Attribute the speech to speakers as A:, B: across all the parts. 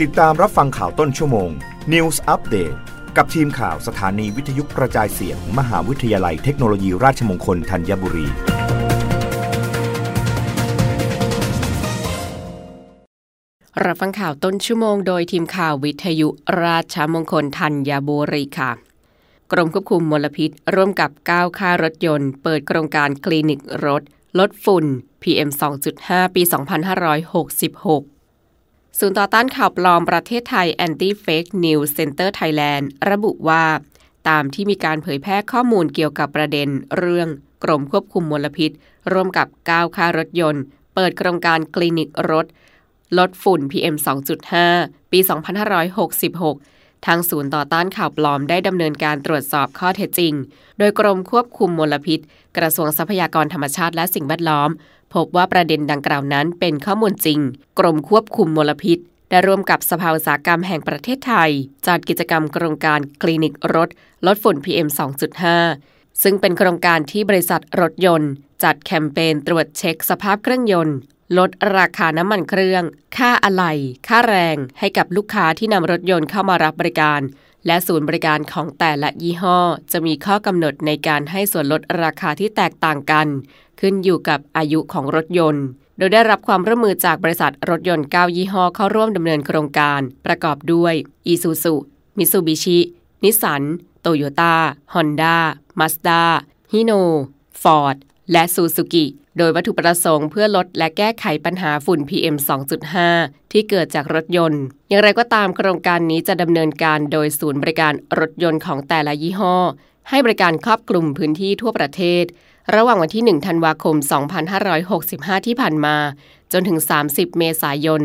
A: ติดตามรับฟังข่าวต้นชั่วโมง News Update กับทีมข่าวสถานีวิทยุกระจายเสียง มหาวิทยาลัยเทคโนโลยีราชมงคลธัญบุรี
B: รับฟังข่าวต้นชั่วโมงโดยทีมข่าววิทยุราชมงคลธัญบุรีค่ะ กรมควบคุมมลพิษ ร่วมกับก้าวค่ารถยนต์ เปิดโครงการคลินิกรถ ลดฝุ่น PM 2.5 ปี 2566 ศูนย์ต่อต้านข่าวปลอมประเทศไทย Anti Fake News Center Thailand ระบุว่า ตามที่มีการเผยแพร่ข้อมูลเกี่ยวกับประเด็น เรื่องกรมควบคุมมลพิษ ร่วมกับก้าวค่ารถยนต์ เปิดโครงการคลินิกรถ ลดฝุ่น PM 2.5 ปี 2566 ทางศูนย์ต่อต้านข่าวปลอมได้ดำเนินการตรวจสอบข้อเท็จจริง โดยกรมควบคุมมลพิษ กระทรวงทรัพยากรธรรมชาติและสิ่งแวดล้อม พบว่าประเด็นดังกล่าวนั้นเป็นข้อมูลจริง กรมควบคุมมลพิษได้ร่วมกับสภาอุตสาหกรรมแห่งประเทศไทย จัดกิจกรรมโครงการคลินิกรถ ลดฝุ่น PM 2.5 ซึ่งเป็นโครงการที่บริษัทรถยนต์ จัดแคมเปญตรวจเช็คสภาพเครื่องยนต์ ลดราคาน้ำมันเครื่อง ค่าอะไหล่ ค่าแรงให้กับลูกค้าที่นำรถยนต์เข้ามารับบริการ และศูนย์บริการของแต่ละยี่ห้อ จะมีข้อกำหนดในการให้ส่วนลดราคาที่แตกต่างกัน ขึ้นอยู่กับอายุของรถยนต์ โดยได้รับความร่วมมือจากบริษัทรถยนต์ 9 ยี่ห้อเข้าร่วมดำเนินโครงการ ประกอบด้วย Isuzu Mitsubishi นิสสันโตโยต้าฮอนด้ามาสด้าฮิโนฟอร์ดและซูซูกิ โดยวัตถุประสงค์เพื่อลดและแก้ไขปัญหาฝุ่น PM 2.5 ที่เกิดจากรถยนต์ อย่างไรก็ตามโครงการนี้จะดำเนินการโดยศูนย์บริการรถยนต์ของแต่ละยี่ห้อ ให้บริการครอบคลุมพื้นที่ทั่วประเทศ ระหว่างวันที่ 1 ธันวาคม 2565 ที่ผ่านมา จนถึง 30 เมษายน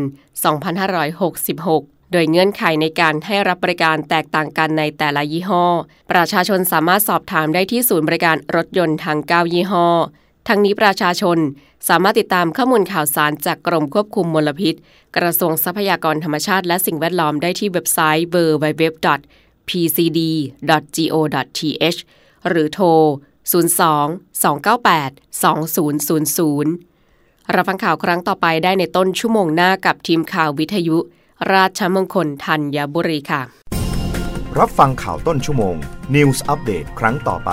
B: 2566โดยเงื่อนไขในการให้รับบริการแตกต่างกันในแต่ละยี่ห้อ ประชาชนสามารถสอบถามได้ที่ศูนย์บริการรถยนต์ทาง9 ยี่ห้อ ทั้งนี้ประชาชนสามารถติดตามข้อมูลข่าวสารจากกรมควบคุมมลพิษ กระทรวงทรัพยากรธรรมชาติและสิ่งแวดล้อมได้ที่เว็บไซต์ www.pcd.go.th หรือโทร 02 298 2000 รับฟังข่าวครั้งต่อไปได้ในต้นชั่วโมงหน้ากับทีมข่าววิทยุ ราชมงคลธัญบุรีค่ะ
A: รับฟังข่าวต้นชั่วโมง News Update ครั้งต่อไป